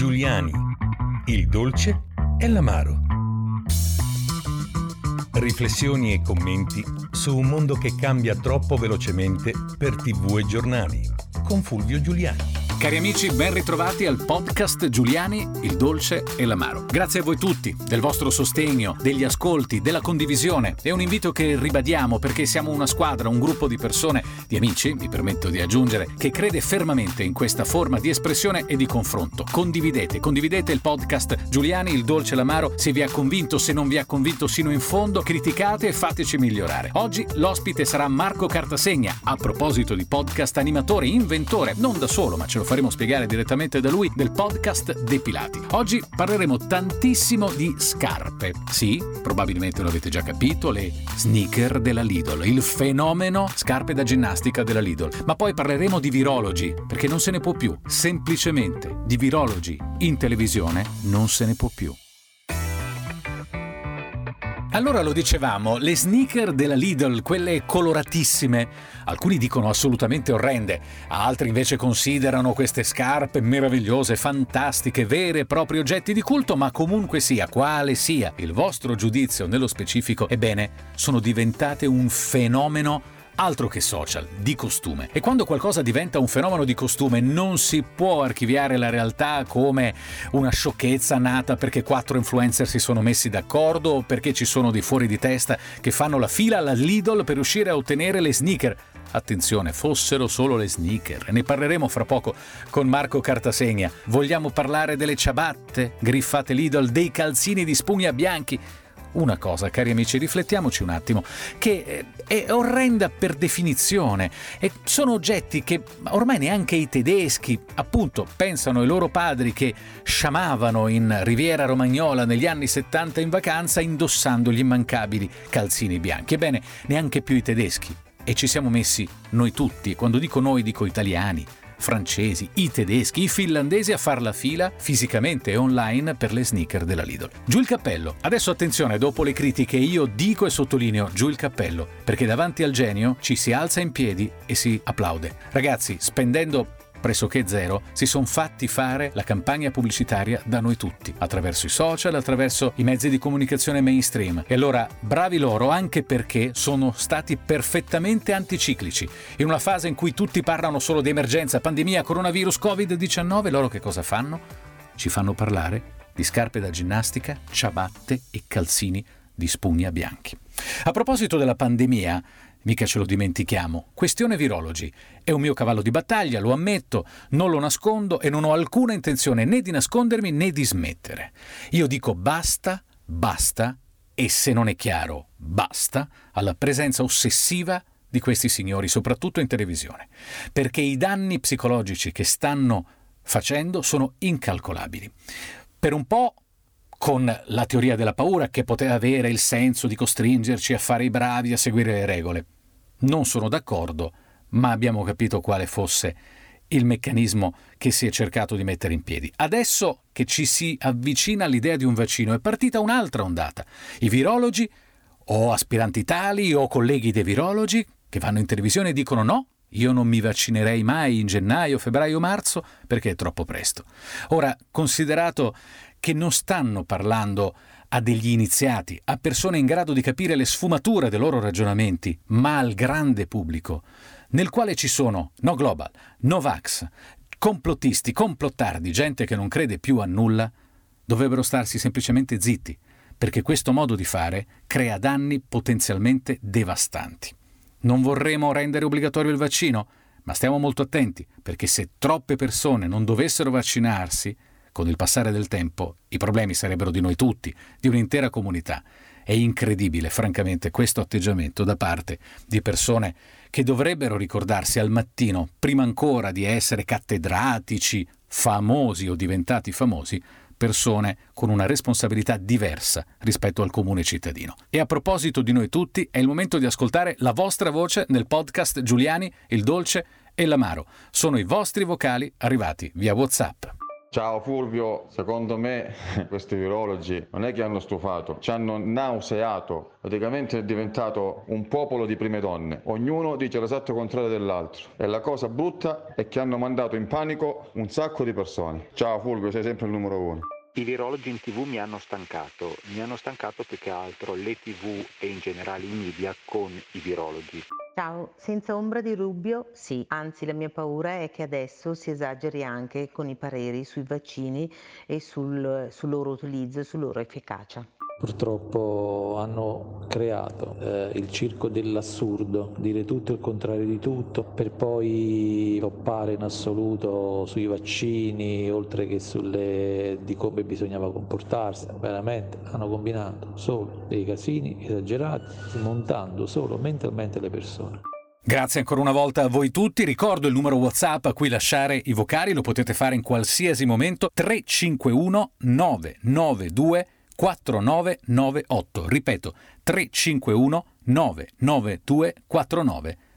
Giuliani, il dolce e l'amaro. Riflessioni e commenti su un mondo che cambia troppo velocemente per tv e giornali. Con Fulvio Giuliani. Cari amici, ben ritrovati al podcast Giuliani, il dolce e l'amaro. Grazie a voi tutti del vostro sostegno, degli ascolti, della condivisione. È un invito che ribadiamo perché siamo una squadra, un gruppo di persone, di amici, mi permetto di aggiungere, che crede fermamente in questa forma di espressione e di confronto. Condividete, condividete il podcast Giuliani, il dolce e l'amaro, se vi ha convinto, se non vi ha convinto sino in fondo, criticate e fateci migliorare. Oggi l'ospite sarà Marco Cartasegna, a proposito di podcast animatore, inventore, non da solo, ma ce lo faremo spiegare direttamente da lui del podcast Depilati. Oggi parleremo tantissimo di scarpe. Sì, probabilmente lo avete già capito, le sneaker della Lidl, il fenomeno scarpe da ginnastica della Lidl. Ma poi parleremo di virologi, perché non se ne può più. Semplicemente di virologi in televisione non se ne può più. Allora lo dicevamo, le sneaker della Lidl, quelle coloratissime, alcuni dicono assolutamente orrende, altri invece considerano queste scarpe meravigliose, fantastiche, vere e propri oggetti di culto, ma comunque sia, quale sia il vostro giudizio nello specifico, ebbene, sono diventate un fenomeno altro che social, di costume. E quando qualcosa diventa un fenomeno di costume non si può archiviare la realtà come una sciocchezza nata perché quattro influencer si sono messi d'accordo o perché ci sono dei fuori di testa che fanno la fila alla Lidl per riuscire a ottenere le sneaker. Attenzione, fossero solo le sneaker. Ne parleremo fra poco con Marco Cartasegna. Vogliamo parlare delle ciabatte griffate Lidl, dei calzini di spugna bianchi una cosa, cari amici, riflettiamoci un attimo, che eh, è orrenda per definizione e sono oggetti che ormai neanche i tedeschi, appunto, pensano ai loro padri che sciamavano in Riviera Romagnola negli anni 70 in vacanza indossando gli immancabili calzini bianchi. Ebbene, neanche più i tedeschi. E ci siamo messi noi tutti, quando dico noi dico italiani, francesi, i tedeschi, i finlandesi a far la fila fisicamente e online per le sneaker della Lidl. Giù il cappello. Adesso attenzione, dopo le critiche io dico e sottolineo giù il cappello, perché davanti al genio ci si alza in piedi e si applaude. Ragazzi, spendendo pressoché zero, si sono fatti fare la campagna pubblicitaria da noi tutti, attraverso i social, attraverso i mezzi di comunicazione mainstream. E allora bravi loro anche perché sono stati perfettamente anticiclici. In una fase in cui tutti parlano solo di emergenza, pandemia, coronavirus, Covid-19, loro che cosa fanno? Ci fanno parlare di scarpe da ginnastica, ciabatte e calzini di spugna bianchi. A proposito della pandemia, Mica ce lo dimentichiamo. Questione virologi. È un mio cavallo di battaglia, lo ammetto, non lo nascondo e non ho alcuna intenzione né di nascondermi né di smettere. Io dico basta, basta e se non è chiaro, basta alla presenza ossessiva di questi signori, soprattutto in televisione, perché i danni psicologici che stanno facendo sono incalcolabili. Per un po' con la teoria della paura che poteva avere il senso di costringerci a fare i bravi, a seguire le regole. Non sono d'accordo, ma abbiamo capito quale fosse il meccanismo che si è cercato di mettere in piedi. Adesso che ci si avvicina all'idea di un vaccino è partita un'altra ondata. I virologi, o aspiranti tali, o colleghi dei virologi, che vanno in televisione e dicono no, io non mi vaccinerei mai in gennaio, febbraio, marzo perché è troppo presto. Ora, considerato che non stanno parlando a degli iniziati, a persone in grado di capire le sfumature dei loro ragionamenti, ma al grande pubblico, nel quale ci sono no global, no vax, complottisti, complottardi, gente che non crede più a nulla, dovrebbero starsi semplicemente zitti, perché questo modo di fare crea danni potenzialmente devastanti. Non vorremmo rendere obbligatorio il vaccino, ma stiamo molto attenti, perché se troppe persone non dovessero vaccinarsi, con il passare del tempo i problemi sarebbero di noi tutti, di un'intera comunità. È incredibile, francamente, questo atteggiamento da parte di persone che dovrebbero ricordarsi al mattino, prima ancora di essere cattedratici, famosi o diventati famosi, persone con una responsabilità diversa rispetto al comune cittadino. E a proposito di noi tutti, è il momento di ascoltare la vostra voce nel podcast Giuliani, il dolce e l'amaro. Sono i vostri vocali arrivati via WhatsApp. Ciao Fulvio, secondo me questi virologi non è che hanno stufato, ci hanno nauseato, praticamente è diventato un popolo di prime donne, ognuno dice l'esatto contrario dell'altro e la cosa brutta è che hanno mandato in panico un sacco di persone. Ciao Fulvio, sei sempre il numero uno. I virologi in tv mi hanno stancato, mi hanno stancato più che altro le tv e in generale i media con i virologi. Ciao, senza ombra di dubbio sì, anzi la mia paura è che adesso si esageri anche con i pareri sui vaccini e sul, sul loro utilizzo e sulla loro efficacia purtroppo hanno creato eh, il circo dell'assurdo, dire tutto il contrario di tutto, per poi toppare in assoluto sui vaccini, oltre che sulle di come bisognava comportarsi. Veramente hanno combinato solo dei casini esagerati, smontando solo mentalmente le persone. Grazie ancora una volta a voi tutti. Ricordo il numero WhatsApp a cui lasciare i vocali, lo potete fare in qualsiasi momento 351 992 4998. Ripeto, 351 992 4998.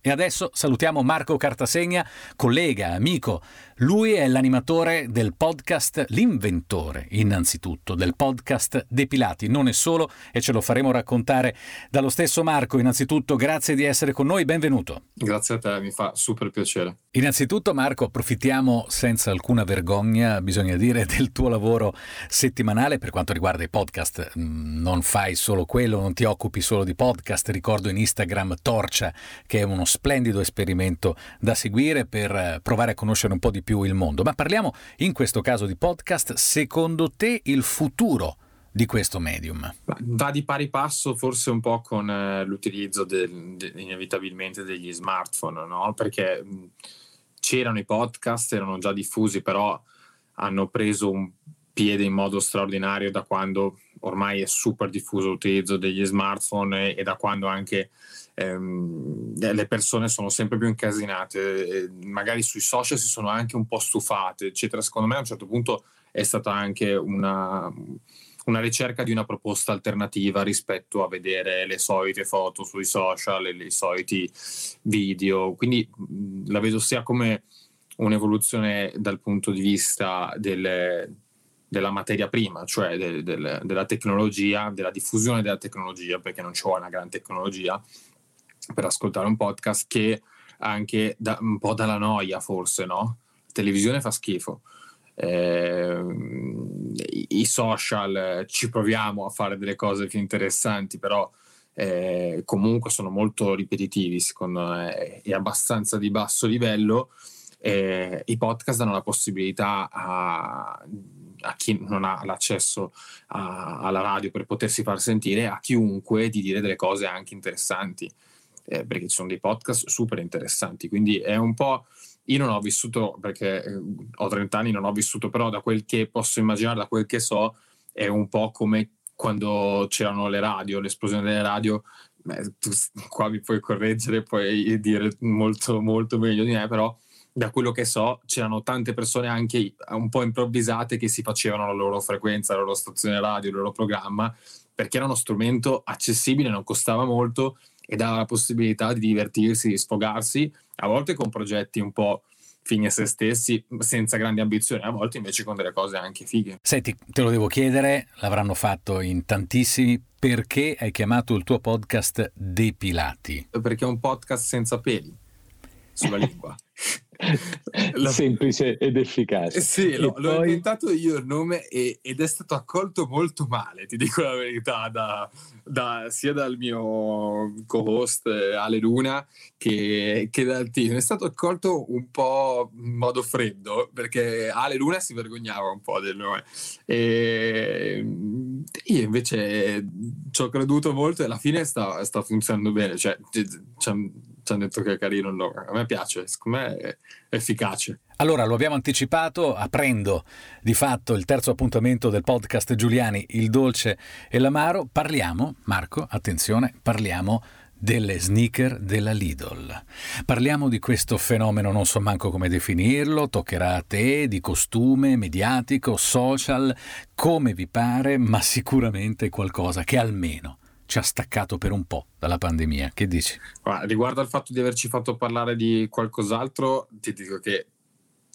E adesso salutiamo Marco Cartasegna, collega, amico. Lui è l'animatore del podcast, l'inventore innanzitutto del podcast Depilati. Non è solo e ce lo faremo raccontare dallo stesso Marco. Innanzitutto grazie di essere con noi, benvenuto. Grazie a te, mi fa super piacere. Innanzitutto Marco, approfittiamo senza alcuna vergogna, bisogna dire, del tuo lavoro settimanale per quanto riguarda i podcast. Mm, non fai solo quello, non ti occupi solo di podcast. Ricordo in Instagram Torcia, che è uno splendido esperimento da seguire per eh, provare a conoscere un po' di più il mondo. Ma parliamo in questo caso di podcast, secondo te il futuro di questo medium? Va di pari passo forse un po' con eh, l'utilizzo del, de, inevitabilmente degli smartphone, no? perché c'erano i podcast, erano già diffusi, però hanno preso un piede in modo straordinario da quando ormai è super diffuso l'utilizzo degli smartphone e, e da quando anche ehm, le persone sono sempre più incasinate, magari sui social si sono anche un po' stufate, eccetera. Secondo me a un certo punto è stata anche una, una ricerca di una proposta alternativa rispetto a vedere le solite foto sui social e i soliti video. Quindi la vedo sia come un'evoluzione dal punto di vista delle, della materia prima, cioè del, del, della tecnologia, della diffusione della tecnologia, perché non ci vuole una gran tecnologia, per ascoltare un podcast che anche da, un po' dalla noia forse, no? La televisione fa schifo. Eh, i, social ci proviamo a fare delle cose più interessanti, però eh, comunque sono molto ripetitivi, secondo me, e abbastanza di basso livello. Eh, I podcast danno la possibilità a, a chi non ha l'accesso a, alla radio per potersi far sentire, a chiunque di dire delle cose anche interessanti. Eh, perché ci sono dei podcast super interessanti, quindi è un po'... Io non ho vissuto, perché eh, ho 30 anni, non ho vissuto, però da quel che posso immaginare, da quel che so, è un po' come quando c'erano le radio, l'esplosione delle radio, beh, tu qua mi puoi correggere, puoi dire molto, molto meglio di me, però da quello che so c'erano tante persone anche un po' improvvisate che si facevano la loro frequenza, la loro stazione radio, il loro programma, perché era uno strumento accessibile, non costava molto e dà la possibilità di divertirsi, di sfogarsi, a volte con progetti un po' fini a se stessi, senza grandi ambizioni, a volte invece con delle cose anche fighe. Senti, te lo devo chiedere, l'avranno fatto in tantissimi, perché hai chiamato il tuo podcast Depilati? Perché è un podcast senza peli sulla lingua. semplice ed efficace. Sì, l'ho, poi... l'ho, inventato io il nome e, ed è stato accolto molto male, ti dico la verità, da, da, sia dal mio co-host eh, Ale Luna che, che, dal team. È stato accolto un po' in modo freddo perché Ale Luna si vergognava un po' del nome. E io invece ci ho creduto molto e alla fine sta, sta funzionando bene. Cioè, ci hanno detto che è carino il A me piace, secondo me è efficace. Allora, lo abbiamo anticipato, aprendo di fatto il terzo appuntamento del podcast Giuliani, il dolce e l'amaro, parliamo, Marco, attenzione, parliamo delle sneaker della Lidl. Parliamo di questo fenomeno, non so manco come definirlo, toccherà a te, di costume, mediatico, social, come vi pare, ma sicuramente qualcosa che almeno ci ha staccato per un po' dalla pandemia. Che dici? Riguardo al fatto di averci fatto parlare di qualcos'altro, ti dico che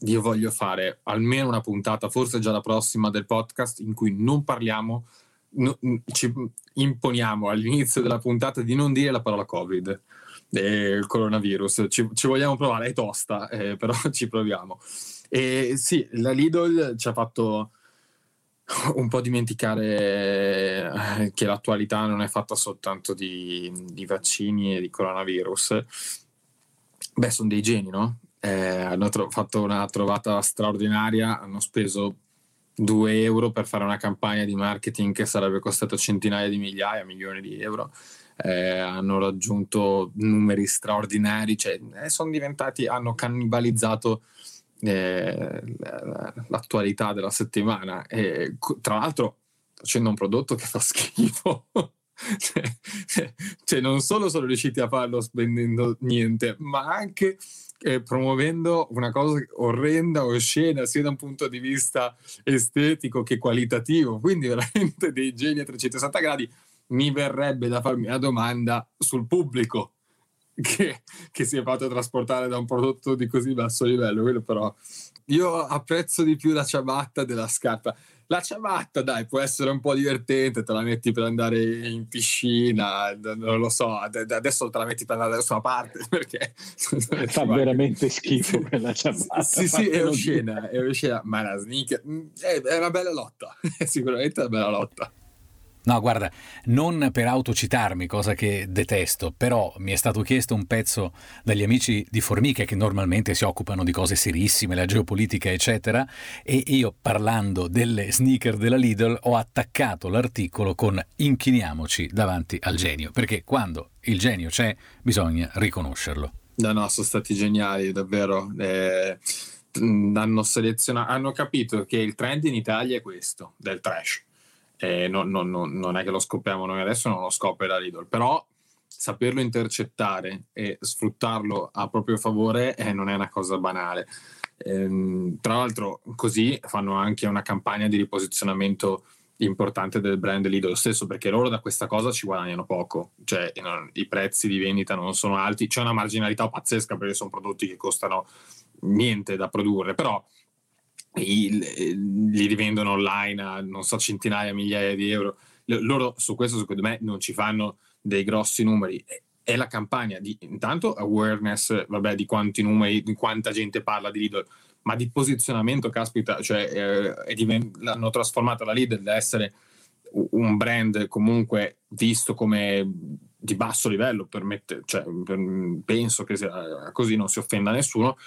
io voglio fare almeno una puntata, forse già la prossima del podcast, in cui non parliamo, no, ci imponiamo all'inizio della puntata di non dire la parola Covid il coronavirus. Ci, ci, vogliamo provare, è tosta, eh, però ci proviamo. E sì, la Lidl ci ha fatto un po' dimenticare eh, che l'attualità non è fatta soltanto di, di vaccini e di coronavirus. Beh, sono dei geni, no? Eh, hanno tro- fatto una trovata straordinaria, hanno speso 2 euro per fare una campagna di marketing che sarebbe costata centinaia di migliaia, milioni di euro eh, hanno raggiunto numeri straordinari, cioè eh, sono diventati, hanno cannibalizzato eh, l'attualità della settimana e tra l'altro facendo un prodotto che fa schifo. cioè, cioè, non solo sono riusciti a farlo spendendo niente, ma anche eh, promuovendo una cosa orrenda, oscena, sia da un punto di vista estetico che qualitativo. Quindi veramente dei geni a 360 gradi mi verrebbe da farmi una domanda sul pubblico che, che, si è fatto trasportare da un prodotto di così basso livello. Quello però io apprezzo di più la ciabatta della scarpa. La ciabatta, dai, può essere un po' divertente, te la metti per andare in piscina, non lo so, adesso te la metti per andare da nessuna parte perché fa veramente schifo quella ciabatta. Sì, sì, è oscena, è oscena, ma la sneaker mm, è, è una bella lotta, è sicuramente una bella lotta. No, guarda, non per autocitarmi, cosa che detesto, però mi è stato chiesto un pezzo dagli amici di Formiche che normalmente si occupano di cose serissime, la geopolitica, eccetera, e io parlando delle sneaker della Lidl ho attaccato l'articolo con inchiniamoci davanti al genio, perché quando il genio c'è bisogna riconoscerlo. No, no, sono stati geniali, davvero. Eh, hanno hanno capito che il trend in Italia è questo, del trash eh, non, non, non, è che lo scopriamo noi adesso, non lo scopre la Lidl, però saperlo intercettare e sfruttarlo a proprio favore eh, non è una cosa banale. Ehm, tra l'altro così fanno anche una campagna di riposizionamento importante del brand Lidl stesso perché loro da questa cosa ci guadagnano poco cioè non, i prezzi di vendita non sono alti c'è una marginalità pazzesca perché sono prodotti che costano niente da produrre però li rivendono online a non so centinaia, migliaia di euro. Loro su questo secondo me non ci fanno dei grossi numeri. È la campagna di intanto awareness, vabbè, di quanti numeri, di quanta gente parla di Lidl, ma di posizionamento, caspita, cioè eh, divent- l'hanno trasformata la Lidl da essere un brand comunque visto come di basso livello, permette, cioè, penso che sia così, non si offenda nessuno,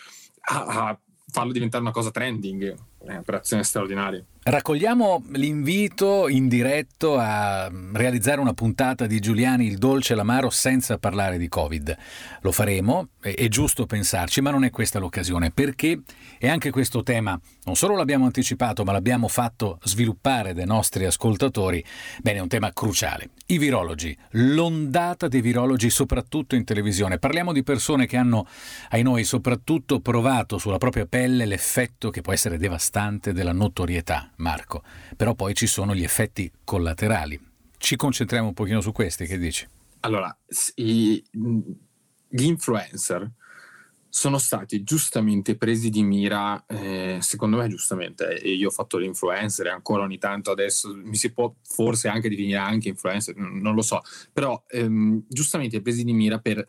a, a farlo diventare una cosa trending, è un'operazione straordinaria. Raccogliamo l'invito in diretto a realizzare una puntata di Giuliani il dolce e l'amaro senza parlare di Covid. Lo faremo, è giusto pensarci, ma non è questa l'occasione, perché è anche questo tema, non solo l'abbiamo anticipato, ma l'abbiamo fatto sviluppare dai nostri ascoltatori, bene, è un tema cruciale. I virologi, l'ondata dei virologi soprattutto in televisione. Parliamo di persone che hanno, ai noi, soprattutto provato sulla propria pelle l'effetto che può essere devastante della notorietà Marco, però poi ci sono gli effetti collaterali. Ci concentriamo un pochino su questi, che dici? Allora, i, gli influencer sono stati giustamente presi di mira, eh, secondo me giustamente, e io ho fatto l'influencer e ancora ogni tanto adesso mi si può forse anche definire anche influencer, non lo so, però ehm, giustamente presi di mira per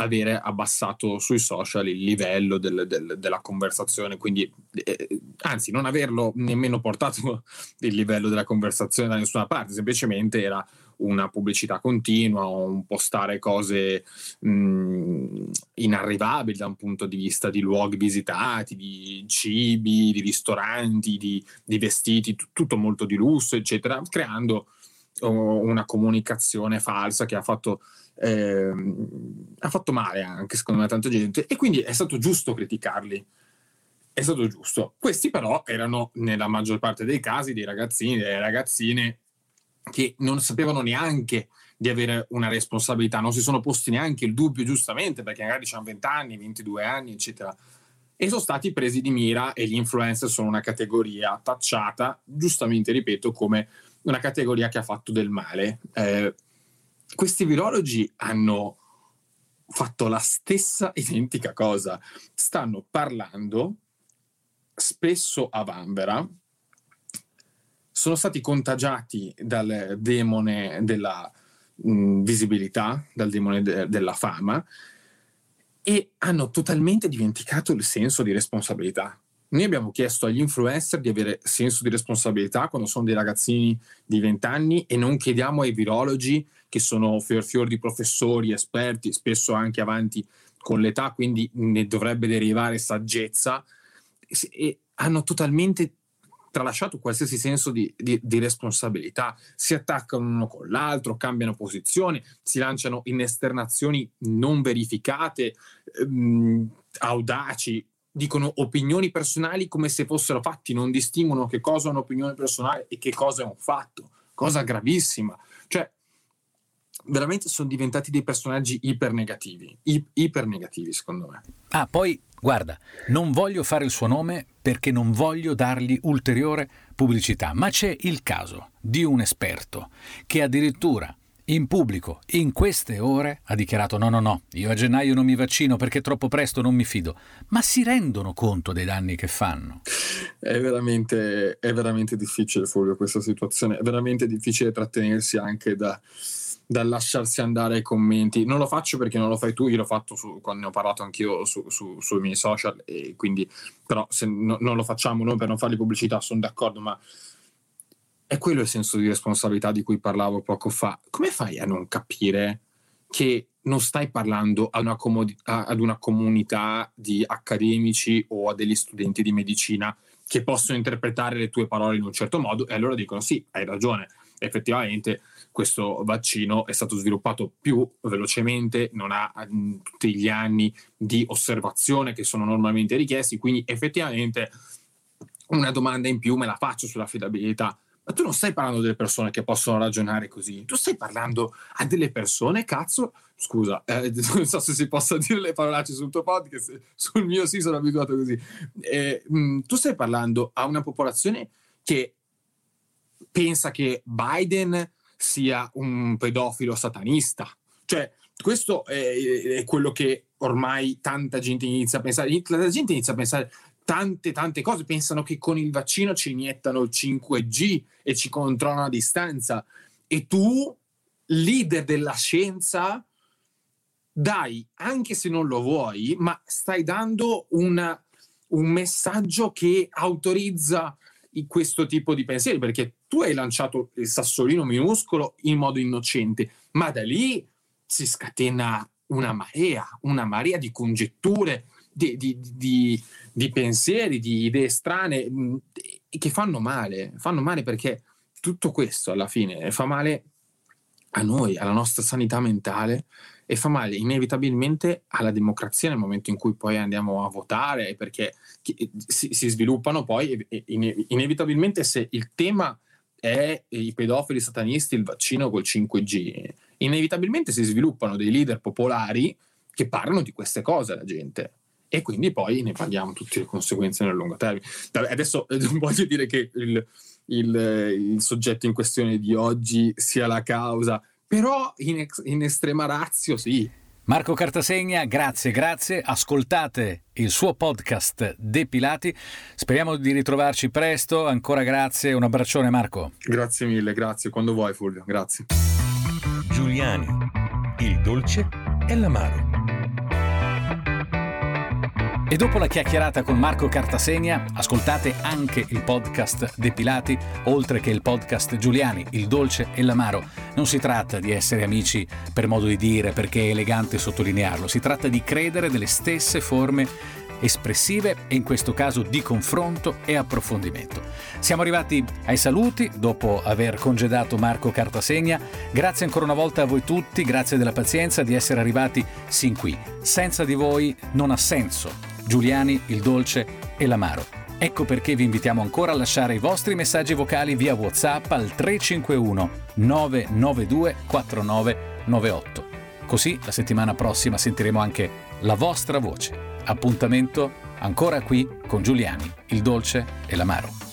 avere abbassato sui social il livello del, del, della conversazione, quindi eh, anzi non averlo nemmeno portato il livello della conversazione da nessuna parte, semplicemente era una pubblicità continua, un postare cose mh, inarrivabili da un punto di vista di luoghi visitati, di cibi, di ristoranti, di, di vestiti, t- tutto molto di lusso, eccetera, creando oh, una comunicazione falsa che ha fatto eh, ha fatto male anche secondo me a tanta gente e quindi è stato giusto criticarli. È stato giusto. Questi però erano nella maggior parte dei casi dei ragazzini, delle ragazzine che non sapevano neanche di avere una responsabilità, non si sono posti neanche il dubbio giustamente perché magari hanno 20 anni, 22 anni, eccetera. E sono stati presi di mira e gli influencer sono una categoria tacciata, giustamente ripeto, come una categoria che ha fatto del male. Eh, questi virologi hanno fatto la stessa identica cosa. Stanno parlando spesso a Vanvera sono stati contagiati dal demone della mh, visibilità, dal demone de- della fama e hanno totalmente dimenticato il senso di responsabilità. Noi abbiamo chiesto agli influencer di avere senso di responsabilità quando sono dei ragazzini di 20 anni e non chiediamo ai virologi che sono fior fior di professori, esperti, spesso anche avanti con l'età, quindi ne dovrebbe derivare saggezza, e hanno totalmente tralasciato qualsiasi senso di, di, di, responsabilità, si attaccano uno con l'altro, cambiano posizione, si lanciano in esternazioni non verificate, ehm, audaci, dicono opinioni personali come se fossero fatti, non distinguono che cosa è un'opinione personale e che cosa è un fatto, cosa gravissima. Veramente sono diventati dei personaggi iper negativi, iper negativi secondo me. Ah, poi guarda, non voglio fare il suo nome perché non voglio dargli ulteriore pubblicità, ma c'è il caso di un esperto che addirittura in pubblico in queste ore ha dichiarato no no no, io a gennaio non mi vaccino perché troppo presto non mi fido, ma si rendono conto dei danni che fanno? È veramente, è veramente difficile Fulvio questa situazione, è veramente difficile trattenersi anche da dal lasciarsi andare ai commenti. Non lo faccio perché non lo fai tu, io l'ho fatto su, quando ne ho parlato anch'io su, su, sui miei social, e quindi però se no, non lo facciamo noi per non fargli pubblicità, sono d'accordo, ma è quello il senso di responsabilità di cui parlavo poco fa. Come fai a non capire che non stai parlando ad una, comodi- ad una comunità di accademici o a degli studenti di medicina che possono interpretare le tue parole in un certo modo e allora dicono sì, hai ragione, effettivamente questo vaccino è stato sviluppato più velocemente, non ha mm, tutti gli anni di osservazione che sono normalmente richiesti, quindi effettivamente una domanda in più me la faccio sull'affidabilità. Ma tu non stai parlando delle persone che possono ragionare così, tu stai parlando a delle persone, cazzo, scusa, eh, non so se si possa dire le parolacce sul tuo podcast, sul mio sì sono abituato così. Eh, mh, mm, tu stai parlando a una popolazione che pensa che Biden sia un pedofilo satanista. Cioè, questo è, è, quello che ormai tanta gente inizia a pensare. La gente inizia a pensare tante, tante cose. Pensano che con il vaccino ci iniettano il 5G e ci controllano a distanza. E tu, leader della scienza, dai, anche se non lo vuoi, ma stai dando una, un messaggio che autorizza questo tipo di pensieri, perché tu hai lanciato il sassolino minuscolo in modo innocente, ma da lì si scatena una marea, una marea di congetture, di, di, di, di pensieri, di idee strane mm, che fanno male, fanno male perché tutto questo alla fine fa male a noi, alla nostra sanità mentale e fa male inevitabilmente alla democrazia nel momento in cui poi andiamo a votare, perché si, si sviluppano poi inevitabilmente se il tema è i pedofili satanisti, il vaccino col 5G, inevitabilmente si sviluppano dei leader popolari che parlano di queste cose alla gente e quindi poi ne paghiamo tutte le conseguenze nel lungo termine. Adesso non voglio dire che il, il, il, soggetto in questione di oggi sia la causa, però in, ex, in estrema razio sì. Marco Cartasegna, grazie, grazie. Ascoltate il suo podcast Depilati. Speriamo di ritrovarci presto. Ancora grazie. Un abbraccione, Marco. Grazie mille, grazie. Quando vuoi, Fulvio. Grazie. Giuliani, il dolce e l'amaro. E dopo la chiacchierata con Marco Cartasegna, ascoltate anche il podcast Depilati, oltre che il podcast Giuliani, il dolce e l'amaro. Non si tratta di essere amici per modo di dire, perché è elegante sottolinearlo, si tratta di credere delle stesse forme espressive e in questo caso di confronto e approfondimento. Siamo arrivati ai saluti dopo aver congedato Marco Cartasegna. Grazie ancora una volta a voi tutti, grazie della pazienza di essere arrivati sin qui. Senza di voi non ha senso Giuliani, il dolce e l'amaro. Ecco perché vi invitiamo ancora a lasciare i vostri messaggi vocali via WhatsApp al 351 992 4998. Così la settimana prossima sentiremo anche la vostra voce. Appuntamento ancora qui con Giuliani, il dolce e l'amaro.